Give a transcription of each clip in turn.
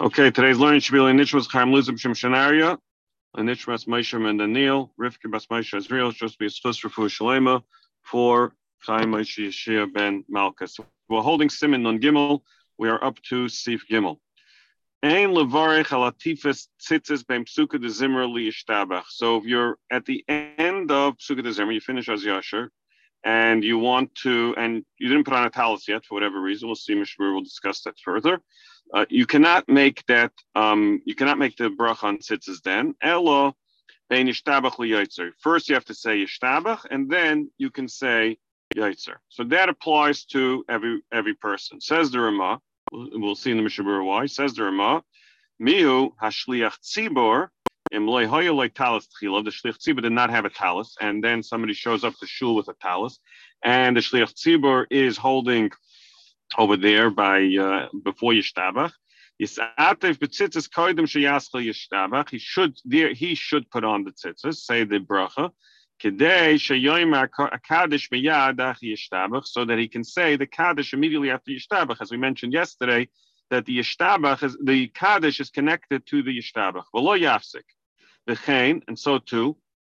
Okay, today's learning should be in Nishmas Chaim Luzim Shem Shanaria, and Nishmas Moshe and Daniel, Rivka Bas Moshe Israel, to be a Schus Refu Shalema for Chaim Moshe Yeshia ben Malkus. We're holding Simon on Gimel. We are up to Sif Gimel. Ein levarich alatifes tzitzis beim psuka de zimmer liyishtabach. So if you're at the end of psuka de zimmer, you finish as yasher, and you want to, and you didn't put on a talus yet for whatever reason. We'll see. Mishmur will discuss that further. Uh, you cannot make that. Um, you cannot make the bracha on tzitzis then. Elo bein. First, you have to say yishtabach, and then you can say yotzer. So that applies to every every person. Says the Rama. We'll see in the Mishabura why. Says the Rama. Mihu hashliach tzibor. The shliach tzibur did not have a talus, and then somebody shows up to shul with a talus, and the shliach tzibur is holding over there by uh, before Yishtabach. He should there he should put on the tzitzis, say the bracha, so that he can say the kaddish immediately after Yishtabach, as we mentioned yesterday, that the Yishtabach is the kaddish is connected to the Yishtabach. And so too.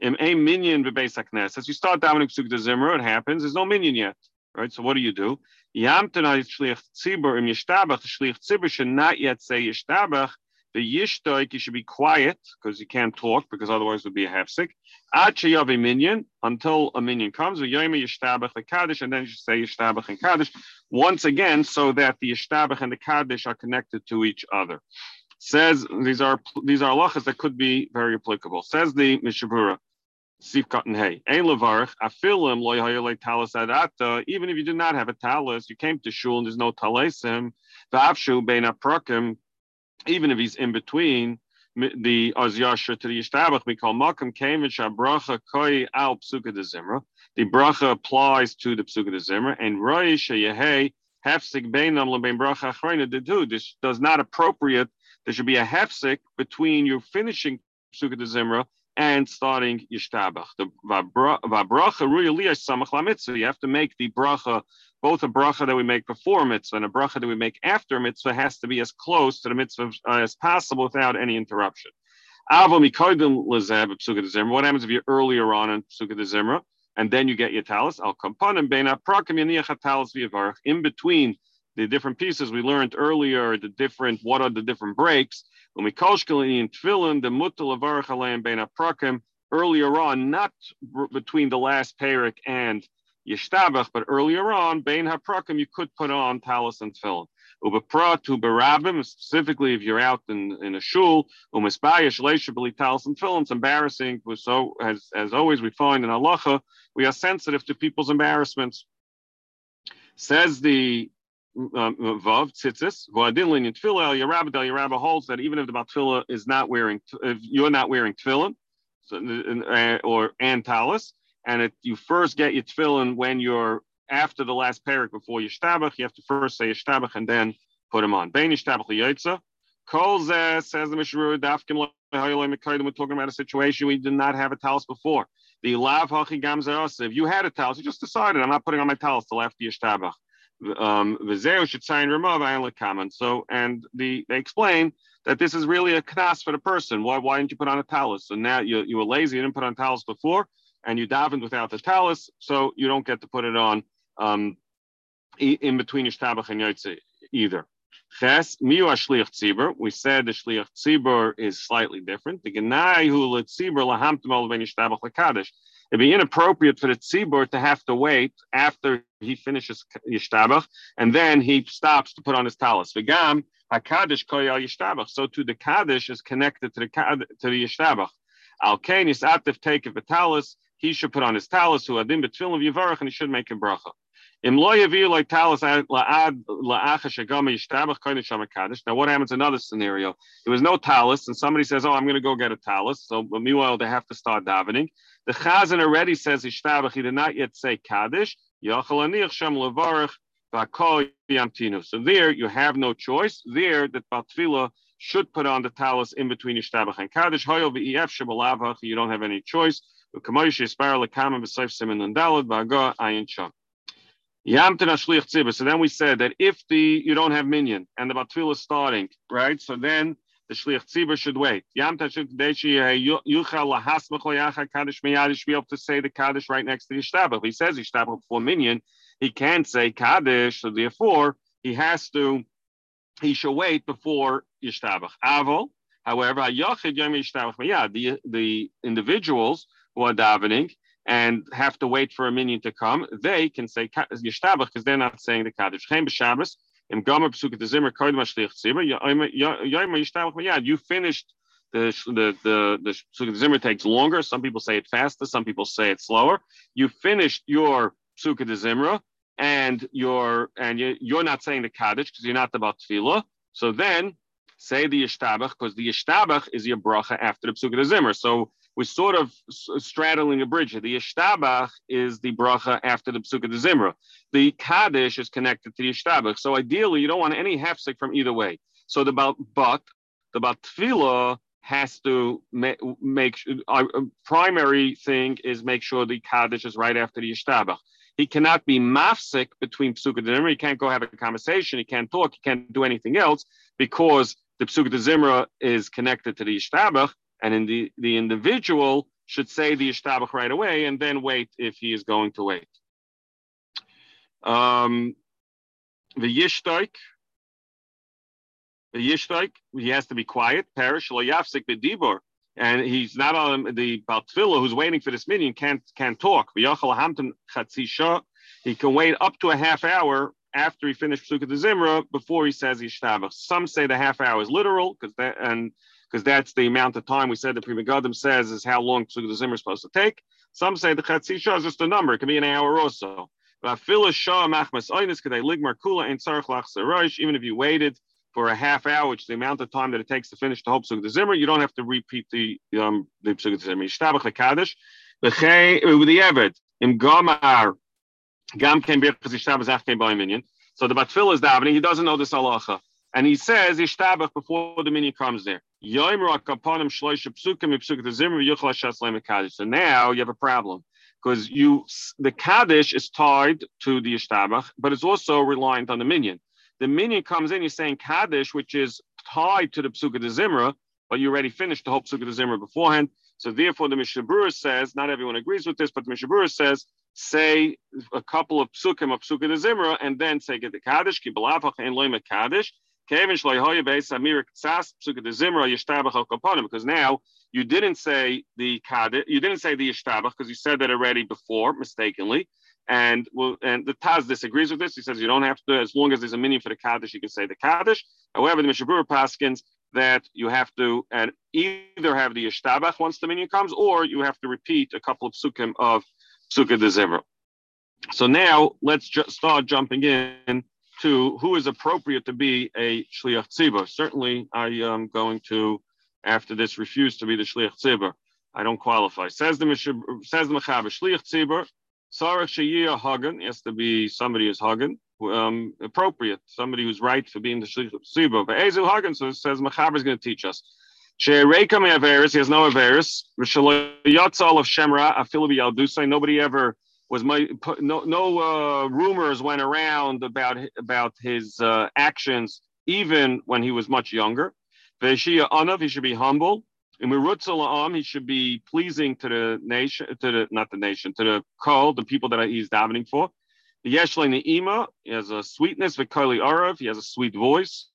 Im a v'beis As you start davening psuk de zimmer, it happens. There's no minion yet, right? So what do you do? Yamtanai shliach tzibur im yishtabach. Shliach tzibur should not yet say yishtabach. The yishtoik, you should be quiet because you can't talk because otherwise it would be a hefsik. Ad sheyav a minyan until a minion comes. Yoyma yishtabach the kaddish, and then you say yishtabach and kaddish once again, so that the yishtabach and the kaddish are connected to each other. Says these are these are halachas that could be very applicable. Says the Mishabura. Sif cotton hay. Ein levarch afilim loy hayolay talis adata. Even if you do not have a talis, you came to shul and there's no talisim. V'avshu bein aprakim. Even if he's in between the ozyasha to the yishtabach, we call makam came and shabracha koi al psuka de zimra. The bracha applies to the psuka de zimra and roy sheyehei hefsik beinam lebein bracha achrayna de do. This does not appropriate. There should be a hefsik between you finishing psuka de zimra and starting Yishtabach. The Vabracha Ruya Samach Mitzvah. You have to make the bracha, both a bracha that we make before mitzvah and a bracha that we make after mitzvah has to be as close to the mitzvah uh, as possible without any interruption. What happens if you're earlier on in Sukkot de Zimra and then you get your talis? Al kampanim beina prakim yaniach In between the different pieces we learned earlier, the different what are the different breaks. When we in tefillin, the mutal avarach aleim bein aprakim earlier on, not between the last perik and yishtabach, but earlier on bein haprakim you could put on talis and tefillin. Ubapra to barabim, specifically if you're out in, in a shul, umisbayish talis and tefillin. It's embarrassing. So as as always we find in halacha, we are sensitive to people's embarrassments. Says the um, vav tzitzis v'adin linyan tefillah. Your rabbi, your rabbi holds that even if the batfillah is not wearing, if you're not wearing tefillin, so, uh, or and talis, and it, you first get your tefillin when you're after the last parak before yishtabach, you have to first say yishtabach and then put them on. Bein yishtabach liyotza. Kol says the Mishru dafkim we're talking about a situation we did not have a talis before. The lav hachi If you had a talis, you just decided I'm not putting on my talis till after yishtabach. Um, should sign Ramah So, and the they explain that this is really a knas for the person. Why, why didn't you put on a talus? So now you, you were lazy, you didn't put on talus before, and you davened without the talus, so you don't get to put it on um, in between your tabach and yotze either. Ches, miu shliach tzibur. We said the shliach tzibur is slightly different. The genai hu letzibur lahamtim ol ben yishtabach lekadosh it'd be inappropriate for the tzibur to have to wait after he finishes yishtabach and then he stops to put on his talis. V'gam hakadosh koyal yishtabach. So too the kaddish is connected to the to the yishtabach. Al kain is atif take of the talis. He should put on his talis who adim betfilin of yivarach and he should make a bracha. Now what happens in another scenario? There was no talis and somebody says, oh, I'm going to go get a talis. So meanwhile they have to start davening. The Chazan already says Ishtabach, he did not yet say Kaddish. So there you have no choice. There that Batfila should put on the talis in between Ishtabach and Kaddish. You don't have any choice. So then we said that if the you don't have minion and the batfil is starting, right? So then the shliach tzibur should wait. Yam tashuk uh, yuchal lahasmach yacha kaddish miyadish be able to say the kaddish right next to the. If he says ishtabach before minyan, he can't say kaddish. So therefore, he has to. He should wait before ishtabach. Avol, however, the the individuals who are davening and have to wait for a minyan to come, they can say yishtabach because they're not saying the kaddish. Chem b'Shabbos im Gomer Pesuk the Zimmer Kodim Ashlich Tzibur Yoyma Yishtabach Miyad. You finished the the the the Pesuk Zimmer takes longer. Some people say it faster. Some people say it slower. You finished your Pesuk de Zimra and you're and you, you're not saying the Kaddish because you're not about Tefillah. So then say the Yishtabach because the Yishtabach is your bracha after the Pesuk de Zimmer. So we're sort of straddling a bridge. The Yishtabach is the bracha after the Pesukah de Zimra. The Kaddish is connected to the Yishtabach. So ideally, you don't want any hefsek from either way. So the but the bat has to make, make our uh, uh, primary thing is make sure the Kaddish is right after the Yishtabach. He cannot be mafsik between Pesukah de Zimra. He can't go have a conversation. He can't talk. He can't do anything else because the Pesukah de Zimra is connected to the Yishtabach and in the, the individual should say the ishtabach right away and then wait if he is going to wait. Um, the yishtaik, the yishtaik, he has to be quiet. Perish lo yafsik bedibor, and he's not on the baltfila who's waiting for this minyan can't can't talk. He can wait up to a half hour after he finished Pesukah the Zimra before he says Yishtabach. Some say the half hour is literal because that and because that's the amount of time we said the Pri Megadim says is how long the Zimmer is supposed to take. Some say the Chatzi Shah is just a number, it can be an hour also. Even if you waited for a half hour, which is the amount of time that it takes to finish the whole Psuk the Zimmer, you don't have to repeat the um, the Psuk the Zimmer. Yishtabach lekadish, with the Eved, im Gomar, Gam ken birchas Yishtabach zach. So the Batfil is davening, he doesn't know this halacha. And he says Yishtabach before the minyan comes there. So now you have a problem because you the Kaddish is tied to the Yishtabach, but it's also reliant on the minyan. The minyan comes in, you're saying Kaddish, which is tied to the Psukkah de Zimra, but you already finished the whole Psukkah de Zimra beforehand. So therefore, the Mishabura says, not everyone agrees with this, but the Mishabura says, say a couple of psukim of Psukkah de Zimra, and then say get the Kaddish, Kibalafach and Loima Kaddish, because now you didn't say the kaddish, you didn't say the yishtabach because you said that already before mistakenly. And well, and the Taz disagrees with this. He says you don't have to, as long as there's a meaning for the kaddish, you can say the kaddish. However, the Mishabura paskins that you have to and either have the yishtabach once the minion comes, or you have to repeat a couple of psukim of sukkah de zimra. So now let's just start jumping in to who is appropriate to be a shliach tzibur. Certainly, I am going to, after this, refuse to be the shliach tzibur. I don't qualify. Says the says the mechaber shliach tzibur. Sarach sheyiyah hagen has to be somebody who's hagen, um, appropriate, somebody who's right for being the shliach tzibur. But ezu hagen, so says mechaber is going to teach us. She'ereika me'averis, he has no averis. V'shaloyatzal of shemra afilu b'yaldusay. Nobody ever was my no no uh, rumors went around about about his uh, actions even when he was much younger. Anav, he should be humble. Imirutzala'am, he should be pleasing to the nation, to the not the nation, to the call, the people that he's davening for. The Yeshle ne'ima, he has a sweetness. V'kali arav, he has a sweet voice.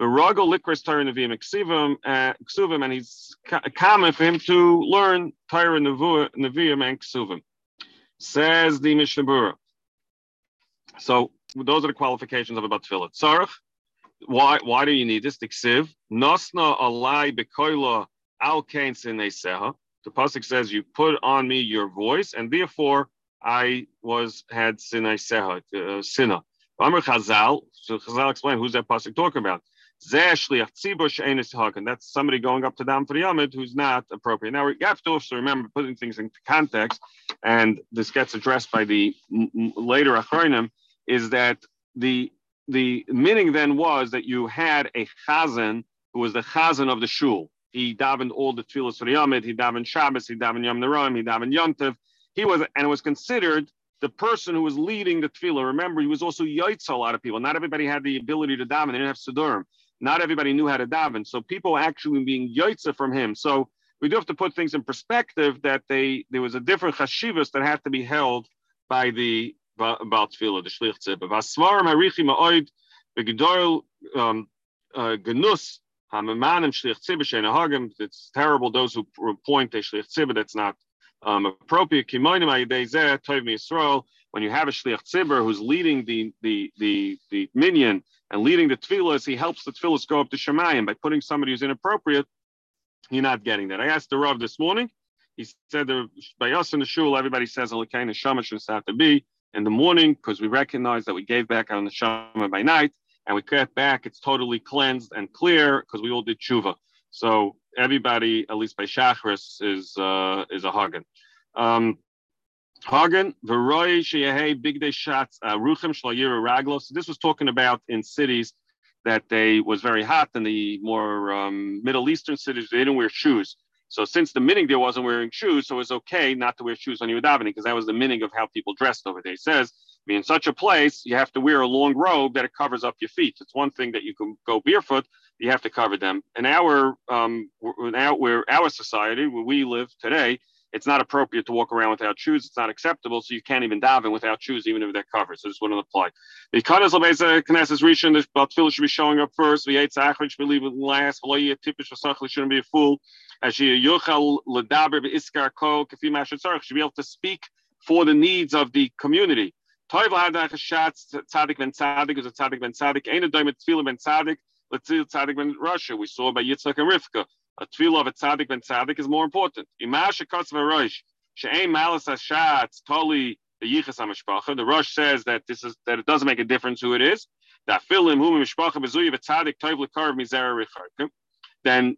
The rago likris Torah nevim ksuvim, uh, and he's common for him to learn Torah nevim and ksuvim. Says the Mishnah Berurah. So those are the qualifications of a batfilah. Tzarech. Why? Why do you need this? Tiksiv. Nosna alai bekoila al seha. The pasuk says, "You put on me your voice, and therefore I was had sinai seha uh, sinna." Amr Chazal. So Chazal explain who's that pasuk talking about. That's somebody going up to Dam for Yamid who's not appropriate. Now, you have to also remember putting things into context, and this gets addressed by the later Achronim, is that the the meaning then was that you had a chazan who was the chazan of the shul. He davened all the tefillas for Yamid, he davened Shabbos, he davened Yom Neroim, he davened Yontiv. He was, and it was considered the person who was leading the tefillah, remember, he was also yaitz a lot of people. Not everybody had the ability to daven. They didn't have siddurim. Not everybody knew how to daven. So people actually being yaitza from him. So we do have to put things in perspective that they there was a different chashivas that had to be held by the about tefillah, the shlich tzibah. Vasvarim harichi ma'oid begedol um, uh, genus hamamanim shlich tzibah sheina hagim. It's terrible those who point a shlich tzibah that's not um, appropriate. Kimoinim ayidei tov Yisrael. When you have a shliach tzibah who's leading the the the the minyan and leading the tefillahs, he helps the tefillahs go up to Shemayim by putting somebody who's inappropriate. You're not getting that. I asked the Rav this morning. He said that by us in the shul, everybody says Alakain Shama should have to be in the morning because we recognize that we gave back on the Shama by night and we cut back. It's totally cleansed and clear because we all did tshuva. So everybody, at least by Shachris, is uh, is a Hagen. Um, Hagen, Veroy Sheyahe Big Day Shots, uh, Ruchem Shlayira Raglos. This was talking about in cities that they was very hot in the more um, Middle Eastern cities. They didn't wear shoes. So since the meaning there wasn't wearing shoes, so it was okay not to wear shoes when you were davening because that was the meaning of how people dressed over there. He says, in such a place, you have to wear a long robe that it covers up your feet. It's one thing that you can go barefoot, you have to cover them. In our um, in our, our society, where we live today, it's not appropriate to walk around without shoes. It's not acceptable, so you can't even daven without shoes, even if they're covered. So this wouldn't apply. The Kadas Labeza Knesses Rishon, the Batfil should be showing up first. The Eitz Achrid should be leaving last. V'lo Tipish Vasachli shouldn't be a fool. As she Yochal Ladaber Iskar Ko Kafi Mashat Tzarech should be able to speak for the needs of the community. Toiv Hadach Shatz Tzadik Ben Tzadik is a Tzadik Ben Tzadik. Ain't a Doimet Tefillah Ben Tzadik. Let's see Tzadik Ben Russia. We saw by Yitzchak and Rivka a tefillah of a tzaddik ben tzaddik is more important. The Rosh says that this is that it doesn't make a difference who it is. Then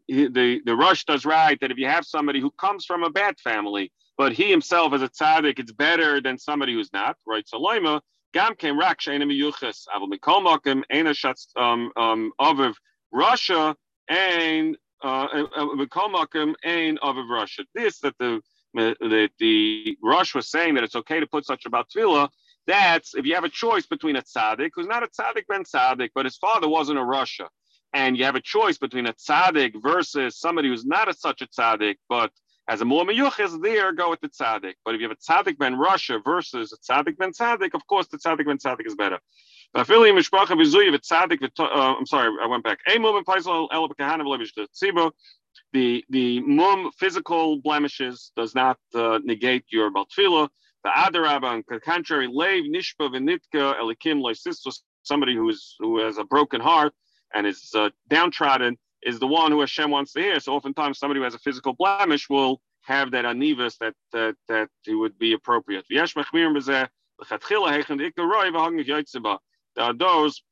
the the Rosh does right that if you have somebody who comes from a bad family, but he himself as a tzaddik, it's better than somebody who's not. Right? So loima gam came rak she'ein miyuchas avol mikol makim ein shatz um um Russia and uh. This that the that the Rush was saying that it's okay to put such a tefillah. That's if you have a choice between a tzaddik who's not a tzaddik ben tzaddik, but his father wasn't a Russia, and you have a choice between a tzaddik versus somebody who's not a, such a tzaddik, but as a more meyuches there, go with the tzaddik. But if you have a tzaddik ben Russia versus a tzaddik ben tzaddik, of course the tzaddik ben tzaddik is better. I'm sorry, I went back. The the mum physical blemishes does not uh, negate your baltfila. The adarab on the contrary, leiv nishpa v'nitka elikim loisistos. Somebody who is who has a broken heart and is uh, downtrodden is the one who Hashem wants to hear. So oftentimes somebody who has a physical blemish will have that anivus that that that it would be appropriate. Are those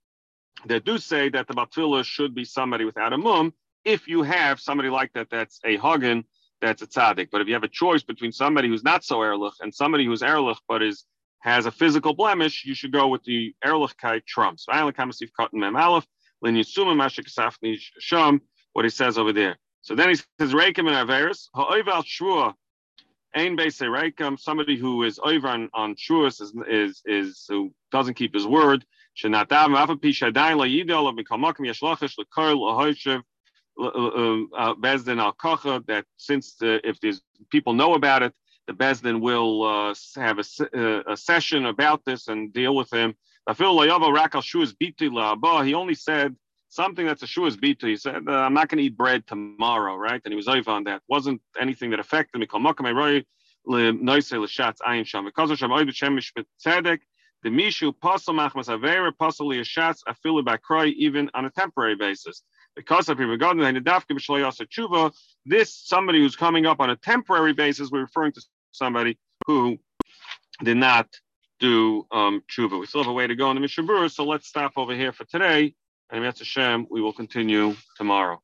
that do say that the Batfila should be somebody without a mum. If you have somebody like that, that's a Hagen, that's a tzaddik. But if you have a choice between somebody who's not so erlich and somebody who's erlich but is has a physical blemish, you should go with the erlich erlichkeit trumps. What he says over there. So then he says, Reikim and Averis, Ha'oival Shua, Ain Beise Reikim, somebody who is over on, Shuas is, is, is, who doesn't keep his word, שנתן ואף על פי שעדיין לא ידע לו בכל מקום יש לחש לכל ההושב Bezdin al Kocha that since the, if these people know about it, the Bezdin will uh, have a, a, session about this and deal with him. He only said something that's a shuas bita. He said, uh, I'm not going to eat bread tomorrow, right? And he was over on that. Wasn't anything that affected me. The Mishu Pasal Machmas Avera Pasal Yashatz Afilu Bakroi even on a temporary basis. Because of regarding the Dafka B'Shlayasa Tshuva, this somebody who's coming up on a temporary basis, we're referring to somebody who did not do um, tshuva. We still have a way to go in the Mishabur, so let's stop over here for today. And that's Hashem, we will continue tomorrow.